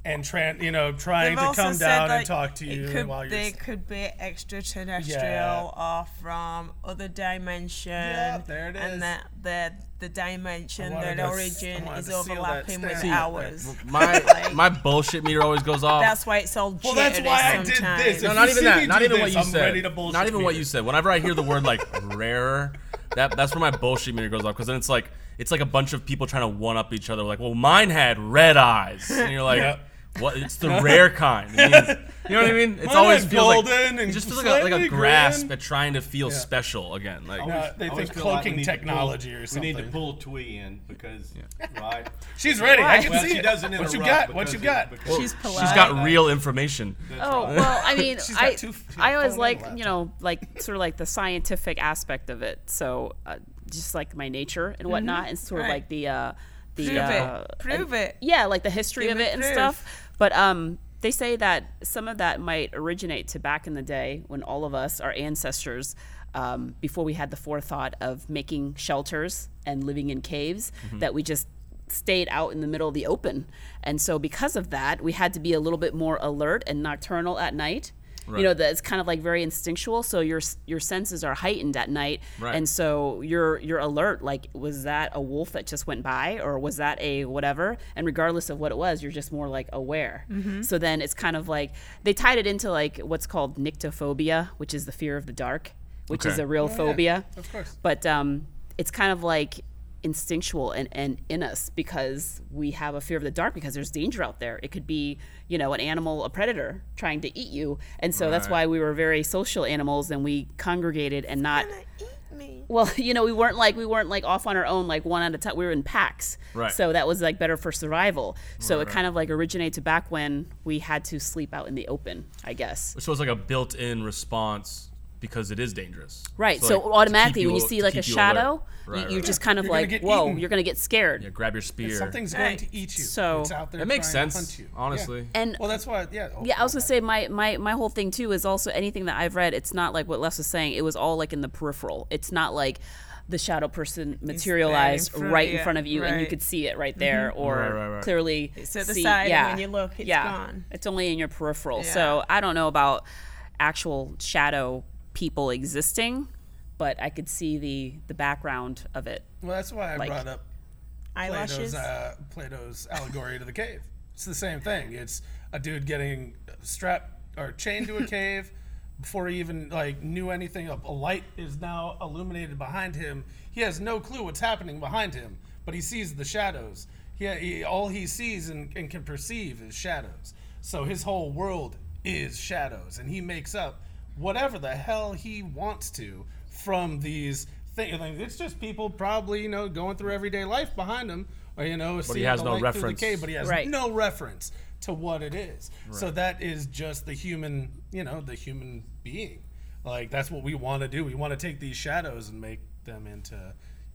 And tran, you know, trying They've to come down and talk to you could, while you're. they could be extraterrestrial Yeah. or from other dimension. Yeah, there it is. And that the the dimension, I their to origin is to overlapping with stamp. ours. my my bullshit meter always goes off. That's why it's all Well, that's jittery why I did this. no, If not even that. Not do even what you I'm said. ready to bullshit Not even what you said. Whenever I hear the word like rare, that that's where my bullshit meter goes off. Because then it's like it's like a bunch of people trying to one up each other. Like, well, mine had red eyes, and you're like, Yeah. What? It's the rare kind. It means- you know what I mean? It's Mine always had feels like golden it and just feels like a, like a grasp green. at trying to feel special again. Like, No, they always think feel like we cloaking need to pull- technology or something. We need to pull Twee in because, right? She's ready. I can Well, see she it. doesn't What you got? What you because got? it- because- She's she's polite. got real information. Oh well, I mean, She's got I two- I always phone like and you know like sort of like the scientific aspect of it. So uh, just like my nature and whatnot, and sort of Right. like the uh, the Prove uh, it. Prove it. yeah, like the history Give of me it and proof. stuff. But um, they say that some of that might originate to back in the day when all of us, our ancestors, um, before we had the forethought of making shelters and living in caves, Mm-hmm. that we just stayed out in the middle of the open. And so because of that, we had to be a little bit more alert and nocturnal at night. You know, Right. that it's kind of like very instinctual. So your your senses are heightened at night, Right. and so you're you're alert. Like, was that a wolf that just went by, or was that a whatever? And regardless of what it was, you're just more like aware. So then it's kind of like they tied it into like what's called nyctophobia, which is the fear of the dark, which is a real yeah, phobia. of course. But um, it's kind of like instinctual and, and in us because we have a fear of the dark because there's danger out there. It could be, you know, an animal, a predator trying to eat you. And so that's why we were very social animals and we congregated and not Gonna eat me. Well, you know, we weren't like we weren't like off on our own, like one at a time. We were in packs, Right. So that was like better for survival. So Right, it right. kind of like originated back when we had to sleep out in the open, I guess. So it's like a built-in response because it is dangerous. Right. So, So, like, to keep automatically, when you see like a you shadow, Right, you, right, you're right. just kind of You're like, whoa, eaten. you're gonna get scared. Yeah, grab your spear. Something's going Right. to eat you. So- it's out there It makes trying to sense, hunt you. honestly. Yeah. And well, that's why. Yeah. oh, Yeah, I was gonna say my, my my whole thing too is also anything that I've read. It's not like what Les was saying. It was all like in the peripheral. It's not like the shadow person materialized front- right in front of you and you could see it right there mm-hmm. or Right, right, right. clearly It's at the see, side, and yeah, when you look, it's yeah, gone. It's only in your peripheral. Yeah. So I don't know about actual shadow people existing, but I could see the the background of it. Well, that's why I Like- brought up Eyelashes. Plato's, uh, Plato's allegory to the cave. It's the same thing. It's a dude getting strapped or chained to a cave before he even like knew anything. A, a light is now illuminated behind him. He has no clue what's happening behind him, but he sees the shadows. He, he all he sees and, and can perceive is shadows. So his whole world is shadows, and he makes up whatever the hell he wants to from these things. Like, it's just people probably you know going through everyday life behind him, or you know, but seeing has the no light the reference. cave, but he has Right. no reference to what it is. Right. So that is just the human, you know, the human being. Like that's what we want to do. We want to take these shadows and make them into,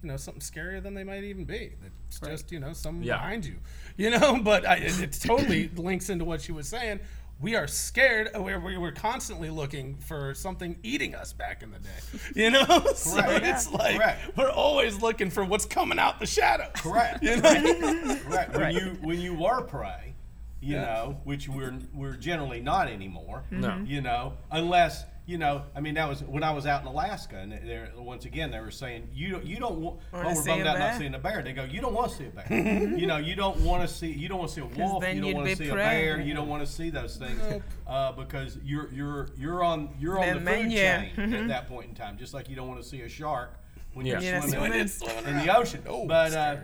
you know, something scarier than they might even be. It's just, you know, someone Yeah. behind you, you know. But I, it, it totally links into what she was saying. We are scared. We're, we we're constantly looking for something eating us back in the day, you know. so Correct. it's like Correct. we're always looking for what's coming out the shadows. Correct. You know? Right. When you when you were prey, you Yeah. know, which we're we're generally not anymore. No. You know, unless you know, I mean, that was when I was out in Alaska, and there once again they were saying you don't- you don't want. Oh, Wanna we're see bummed a out not bear? seeing a bear. They go, you don't want to see a bear. you know, you don't want to see you don't want to see a wolf. then You don't want to be see a bear. You don't want to see those things uh, because you're you're you're on you're on The the food menu. chain at that point in time. Just like you don't want to see a shark when Yeah. you're Yeah, swimming, swimming. in the ocean. Oh, but uh,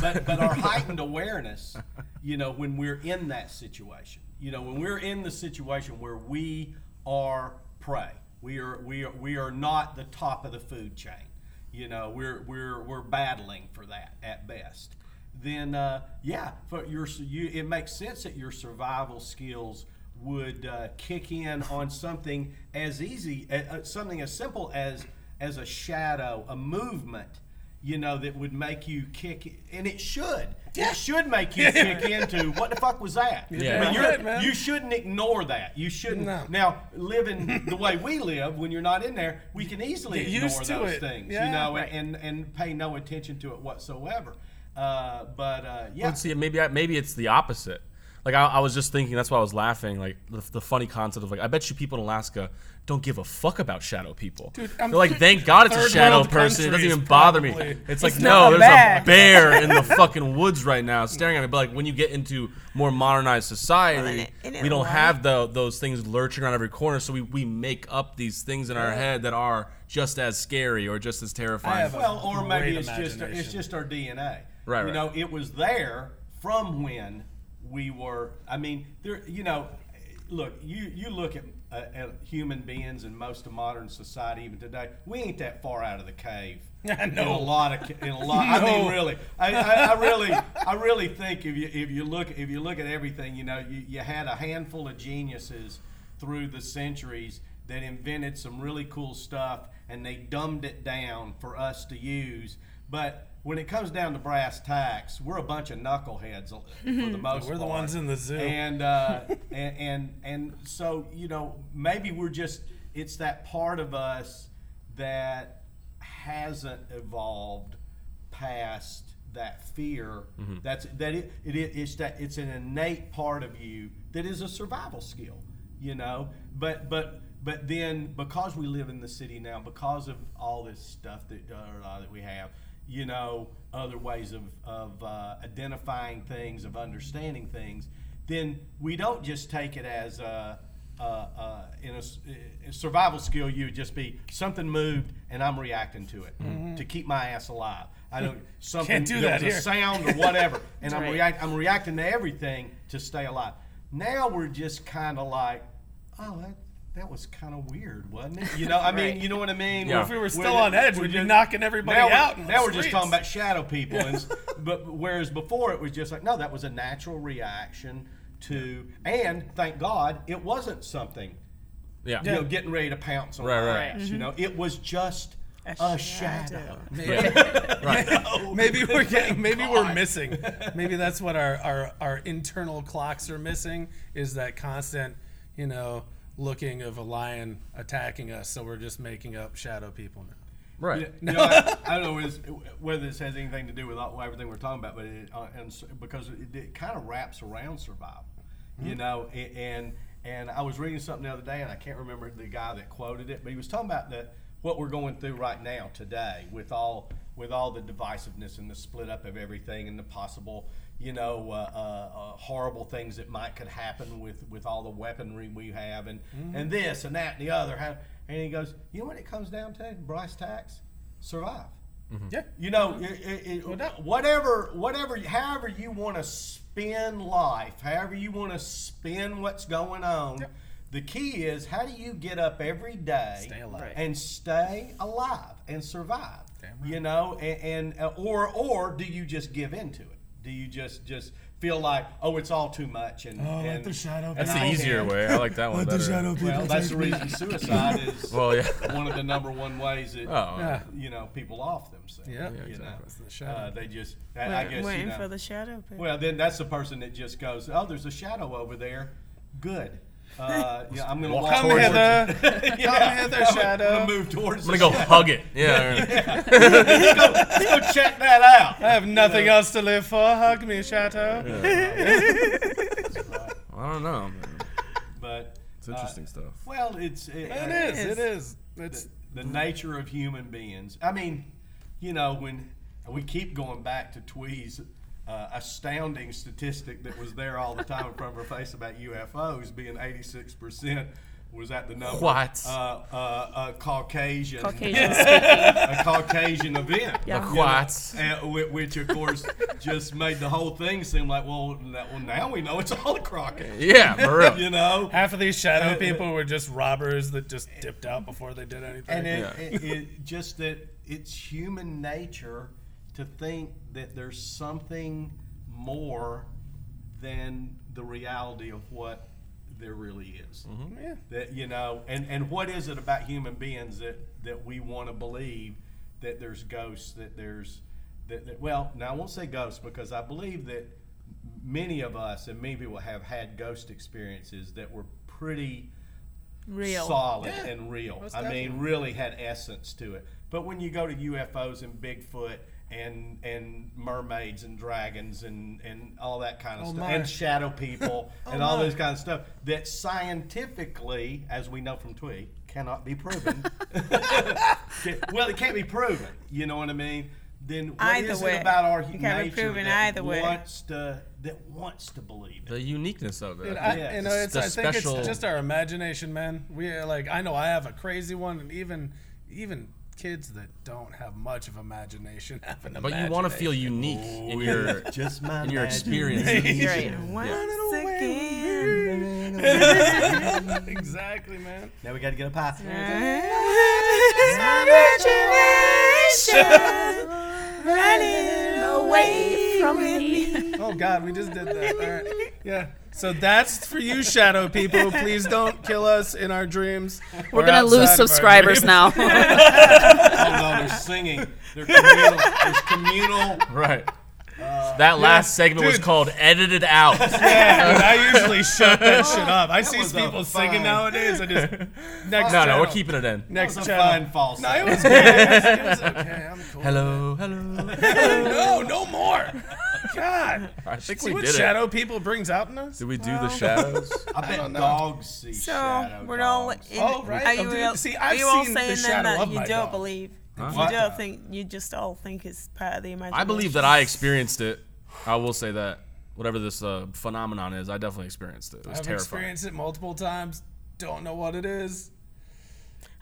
but but our heightened awareness, you know, when we're in that situation, you know, when we're in the situation where we are prey, we are we are we are not the top of the food chain. You know, we're we're we're battling for that at best. Then uh, yeah, for your you, it makes sense that your survival skills would uh, kick in on something as easy, uh, something as simple as as a shadow, a movement you know, that would make you kick, and it should. It should make you kick into what the fuck was that? Yeah. I mean, you're, man. you shouldn't ignore that. You shouldn't. No. Now, living the way we live, when you're not in there, we can easily Get ignore to those it. things, you know, Right. and and pay no attention to it whatsoever. Uh, but uh, yeah, Let's see. Maybe I, maybe it's the opposite. Like I, I was just thinking. That's why I was laughing. Like the, the funny concept of like, I bet you people in Alaska don't give a fuck about shadow people. Dude, I'm They're like, thank God it's a shadow person. It doesn't even bother probably. me. It's like, no, a there's bear. a bear in the fucking woods right now, staring at me. But like when you get into more modernized society, Well, and it- we don't and have the those things lurching around every corner. So we, we make up these things in our head that are just as scary or just as terrifying. Well, or maybe it's just it's just our DNA. Right, You right. know, it was there from when we were. I mean, there. You know, look. You you look at, uh, at human beings in most of modern society, even today. We ain't that far out of the cave. I In a lot of in a lot. I mean, really. I, I, I really I really think if you if you look if you look at everything, you know, you, you had a handful of geniuses through the centuries that invented some really cool stuff and they dumbed it down for us to use. But when it comes down to brass tacks, we're a bunch of knuckleheads for the most part. We're the part. ones in the zoo. And, uh, and and and so you know maybe we're just it's that part of us that hasn't evolved past that fear that's that it, it it's that it's an innate part of you that is a survival skill you know but but but then because we live in the city now because of all this stuff that uh, that we have you know other ways of of uh, identifying things of understanding things then we don't just take it as a uh, uh, in a, a survival skill, you would just be something moved and I'm reacting to it to keep my ass alive. I don't something Mm-hmm. do that a sound or whatever, and I'm right. react I'm reacting to everything to stay alive. Now we're just kind of like, oh, that, that was kind of weird, wasn't it? You know, I mean, Right. you know what I mean? Yeah. If we were We're still on edge, we're we'd be just- knocking everybody now out. We're, now we're just talking about shadow people, and, but whereas before it was just like, no, that was a natural reaction to, and thank God it wasn't something, Yeah. you know, getting ready to pounce on Right, our right. ass. You mm-hmm. know, it was just A a, shadow. shadow. maybe we're getting, maybe we're missing. Maybe that's what our, our our internal clocks are missing is that constant, you know, looking of a lion attacking us. So we're just making up shadow people now. Right. You know, I, I don't know whether this, whether this has anything to do with all, everything we're talking about, but it, uh, and s- because it, it kind of wraps around survival, you know. a- And and I was reading something the other day, and I can't remember the guy that quoted it, but he was talking about that what we're going through right now today with all with all the divisiveness and the split up of everything and the possible you know uh, uh, uh, horrible things that might could happen with with all the weaponry we have and and this and that and the other and he goes you know what it comes down to Bryce Tax survive Yeah. you know, it, it, it, whatever, whatever, however you want to spin life, however you want to spin what's going on, yeah. the key is how do you get up every day Stay alive. and stay alive and survive? Damn You know, and, and uh, or or do you just give into it? Do you just just feel like oh it's all too much and, Oh, let the shadow. That's the easier take way. I like that one Let the better. shadow well that's the reason suicide is Well, yeah. one of the number one ways that Oh. Yeah. you know people off themselves. Yeah. Yeah, know. exactly. It's the shadow. Uh, they just, I, I guess, waiting you know, for the shadow people. well, then that's the person that just goes, "Oh, there's a shadow over there. Good. Uh, yeah, I'm gonna walk, Come towards hither. it. Come hither, I'm shadow. I'm gonna move towards. I'm gonna go shadow. hug it. Yeah. let's, go, go check that out. I have nothing else to live for. Hug me, shadow. I don't know. man. But It's interesting stuff. well, it's it, It is. It is. It's the nature of human beings. I mean, you know, when we keep going back to Twee's uh, astounding statistic that was there all the time in front of her face about UFOs being 86% was that the number? What? Uh, uh, uh, Caucasian. Caucasian a Caucasian event. Yeah. you know, and which, of course, just made the whole thing seem like, well, that, well now we know it's all a crockett. Yeah, for real. You know? half of these shadow people were just robbers that just dipped out before they did anything. And it, Yeah. it, it just that it's human nature to think that there's something more than the reality of what there really is. Mm-hmm. yeah. That you know, and and what is it about human beings that that we want to believe that there's ghosts, that there's that, that well, now I won't say ghosts because I believe that many of us and many people have had ghost experiences that were pretty Real. solid Yeah, and real. most I mean, really had essence to it. But when you go to UFOs and Bigfoot and and mermaids and dragons and and all that kind of Oh, stuff my. and shadow people oh, and all my. those kind of stuff that scientifically, as we know from Twee, cannot be proven. Well, it can't be proven. You know what I mean? Then what Either is way. it about our It can't be nature proven that either way. wants to that wants to believe it? The uniqueness of it. Dude, I I, think. Yeah. you know, It's it's, I think it's just our imagination, man. We are like, I know I have a crazy one, and even even kids that don't have much of imagination have an but you want to feel imagination. unique in your Just my in your experience. Right. Once away again. exactly, man. Now we got to get a pie. Imagination running away from with me. me. Oh God, we just did that. All right. Yeah. So that's for you, shadow people. Please don't kill us in our dreams. We're gonna lose subscribers now. Oh no, they're singing. They're communal. There's communal. Right. that last segment was called "Edited Out." Yeah, I usually shut that shit up. I see people singing nowadays. I just next. no, no, we're keeping it in. next That was a channel. fine false. No, it was good. It was, it was okay. I'm cool. Hello, hello. No, no more. God. I think See we what did it. shadow people brings out in us? Did we do the shadows? I bet don't dogs see So shadow we're all. dogs. In, Oh, right. Are Oh, you, dude, all- see, I've you all seen the saying then shadow that you don't dog. believe? Huh? You don't think you just all think it's part of the imagination. I believe that I experienced it. I will say that whatever this uh, phenomenon is, I definitely experienced it. It was I've terrifying. experienced it multiple times. Don't know what it is.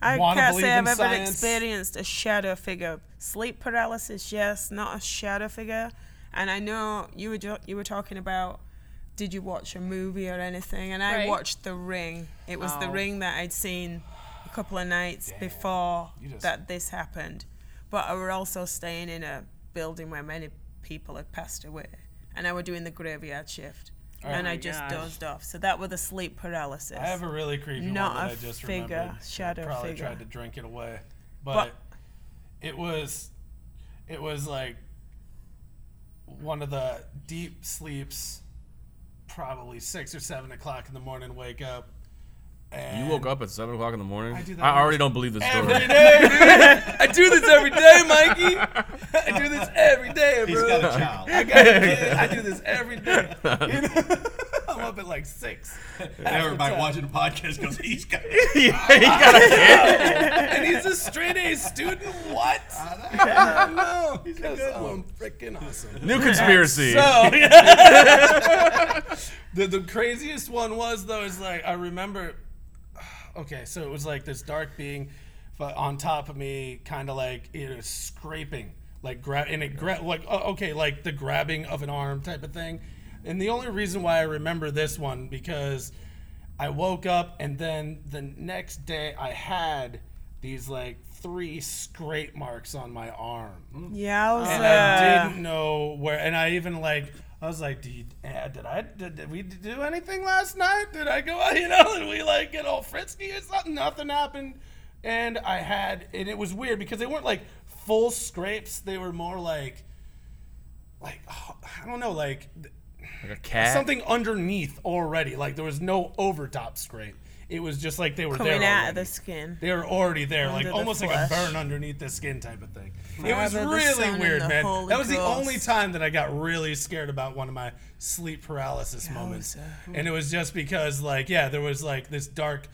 I wanna can't say I've in ever science. experienced a shadow figure. Sleep paralysis, yes, not a shadow figure. And I know you were jo- you were talking about did you watch a movie or anything? And I watched The Ring. It was The Oh. Ring that I'd seen a couple of nights before just- that this happened. But I were also staying in a building where many people had passed away. And I were doing the graveyard shift. Oh and I just gosh. dozed off. So that was a sleep paralysis. I have a really creepy Not one that a I just figure, remembered. shadow I probably figure. tried to drink it away, but, But- it was, it was like one of the deep sleeps, probably six or seven o'clock in the morning. Wake up. And You woke up at seven o'clock in the morning. I do that I already don't believe this story. every day. dude. I do this every day, Mikey. I do this every day, bro. He's got a child. I got a kid. I do this every day. You know? I'm up at like six. And everybody watching the podcast goes, he's got. A child. And he's a straight A student. What? I know. He's a good one. Um, freaking awesome. New conspiracy. So, the the craziest one was though is like I remember. Okay, so it was like this dark being fu- on top of me, kind of like it was scraping, like grab and it gra- like oh, okay, like the grabbing of an arm type of thing. And the only reason why I remember this one because I woke up and then the next day I had these like three scrape marks on my arm yeah, I was. and uh, I didn't know where. And I even like, I was like, did, uh, did I did, did we do anything last night? Did I go out? You know, and we like get all frisky or something? Nothing happened. And I had, and it was weird because they weren't like full scrapes. They were more like, like oh, I don't know, like like a cat. something underneath already. Like there was no overtop scrape. It was just like they were coming there. out of the skin. They were already there, like the almost like a burn underneath the skin type of thing. It was really weird, man. Holy That was the only time that I got really scared about one of my sleep paralysis moments. Yowza. Uh, hmm. And it was just because, like, yeah, there was like this dark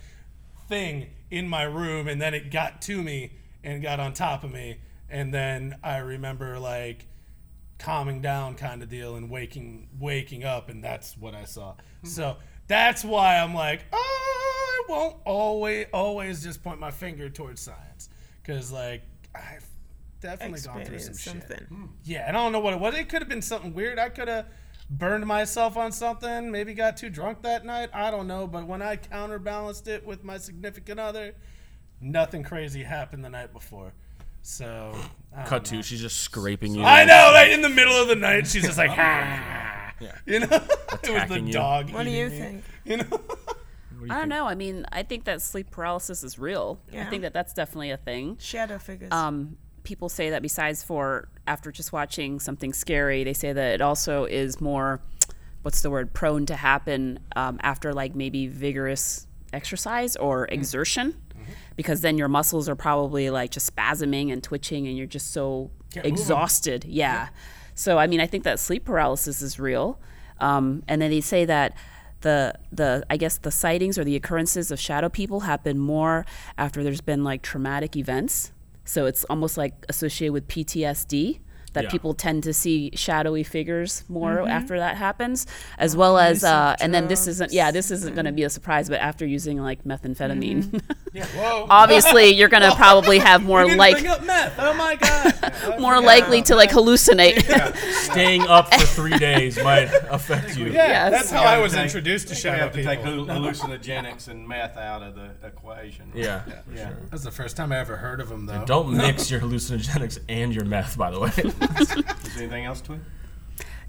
thing in my room, and then it got to me and got on top of me. And then I remember, like, calming down kind of deal and waking waking up and that's what I saw. Hmm. So that's why I'm like, oh, I won't always always just point my finger towards science cuz like I've definitely gone through some Experience shit. something. Yeah, and I don't know what it was. It could have been something weird. I could have burned myself on something, maybe got too drunk that night. I don't know, but when I counterbalanced it with my significant other, nothing crazy happened the night before. So, Cut don't know. to she's just scraping you. I know, right in the middle of the night, she's just like, ah, Yeah. you know, it was the Attacking you. dog. What do you me, think? You know, What do you I don't think? know. I mean, I think that sleep paralysis is real. I think that that's definitely a thing. Shadow figures. Um, people say that besides for after just watching something scary, they say that it also is more, what's the word, prone to happen um, after like maybe vigorous exercise or exertion, because then your muscles are probably like just spasming and twitching, and you're just so Can't move 'em. exhausted. Yeah. So I mean, I think that sleep paralysis is real, um, and then they say that the the I guess the sightings or the occurrences of shadow people happen more after there's been like traumatic events. So it's almost like associated with PTSD that Yeah. people tend to see shadowy figures more after that happens, as well as uh, and then this isn't yeah this isn't going to be a surprise, but after using like methamphetamine, whoa. obviously you're going to probably have more like bring up meth. Oh my god. more likely to like hallucinate. Staying up for three days might affect you. Yeah, Yes. that's how We I was take- introduced to We shadow have to take people. hal- hallucinogenics and meth out of the equation. Yeah. Yeah. That's the first time I ever heard of them, though. Don't mix your hallucinogenics and your meth, by the way. Is there anything else to it?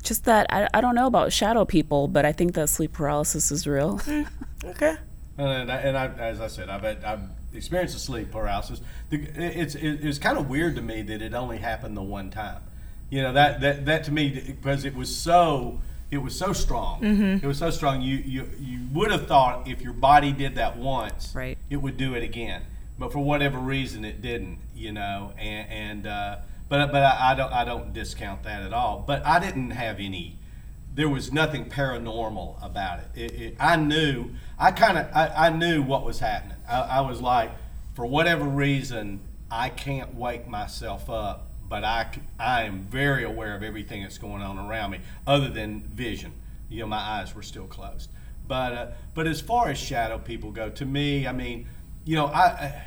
Just that I, I don't know about shadow people, but I think that sleep paralysis is real. okay. And, I, and I, as I said, I've, had, I've experienced a sleep paralysis. The, it's it, it's kind of weird to me that it only happened the one time. You know that that, that to me because it was so it was so strong. It was so strong. You you you would have thought if your body did that once, Right. it would do it again. But for whatever reason, it didn't. You know, and and uh, but but I, I don't I don't discount that at all. But I didn't have any there was nothing paranormal about it. it, it I knew, I kind of, I, I knew what was happening. I, I was like, for whatever reason, I can't wake myself up, but I I am very aware of everything that's going on around me, other than vision. You know, my eyes were still closed. But, uh, but as far as shadow people go, to me, I mean, you know, I, I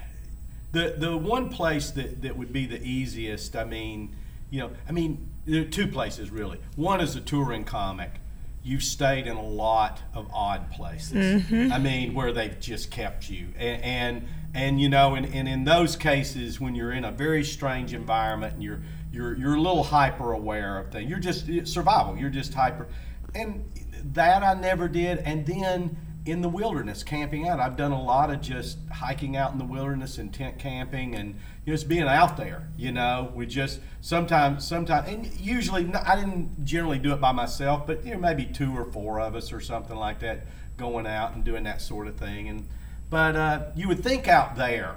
the the one place that, that would be the easiest, I mean, you know, I mean, there are two places really. One is a touring comic, you've stayed in a lot of odd places. Mm-hmm. I mean, where they've just kept you, and and, and you know, and, and in those cases, when you're in a very strange environment and you're you're you're a little hyper aware of things, you're just survival. You're just hyper, and that I never did. And then in the wilderness, camping out, I've done a lot of just hiking out in the wilderness and tent camping and just being out there. You know, we just sometimes, sometimes, and usually I didn't generally do it by myself, but you know, maybe two or four of us or something like that, going out and doing that sort of thing. And but uh, you would think out there,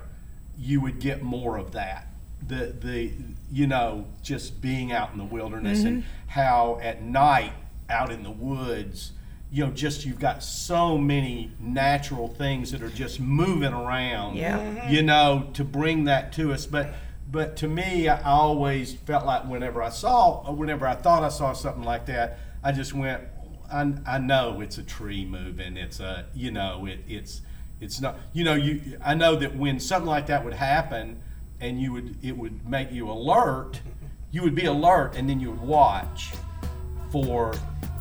you would get more of that. The the you know just being out in the wilderness and how at night out in the woods you know just you've got so many natural things that are just moving around Yeah. Mm-hmm. you know to bring that to us. But but to me i always felt like whenever i saw or whenever i thought i saw something like that i just went i, I know it's a tree moving. It's a you know it, it's it's not you know you i know that when something like that would happen and you would it would make you alert you would be alert and then you would watch for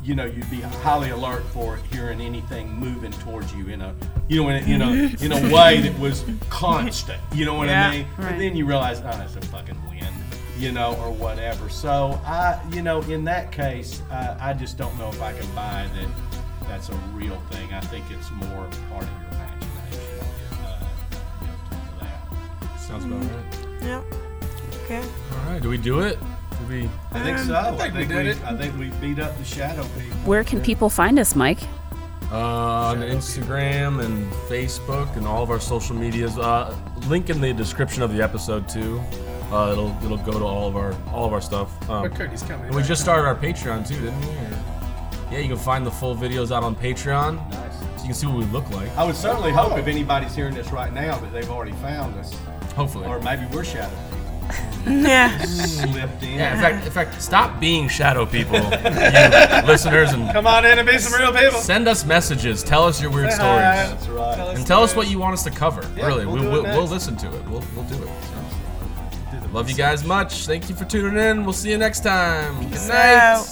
you know you'd be highly alert for hearing anything moving towards you in a you know in a, in a, in a way that was constant you know what Yeah, i mean but then you realize oh that's a fucking wind you know or whatever so i you know in that case uh, i just don't know if i can buy that that's a real thing i think it's more part of your imagination uh, you know, that. Sounds about right. Yeah. Okay. All right, do we do it? Did we? I think so. I think we did it. I think we beat up the shadow people. Where can people find us, Mike? Uh, on Instagram and Facebook and all of our social medias. Uh, link in the description of the episode too. Uh, it'll it'll go to all of our all of our stuff. Um, But Cody's coming. and we just started our Patreon too, didn't we? Yeah, you can find the full videos out on Patreon, Nice. so you can see what we look like. I would certainly hope if anybody's hearing this right now that they've already found us, Hopefully. or maybe we're shadow Yeah. Slipped in. Yeah, in fact, in fact, stop being shadow people, you listeners, and Come on in and be some real people. send us messages. Tell us your weird Say stories. hi. That's right. And tell us what you want us to cover. Yeah, really, we'll we, do it we'll, next. we'll listen to it. We'll, we'll do it. So. Love you guys much. Thank you for tuning in. We'll see you next time. Good night. out.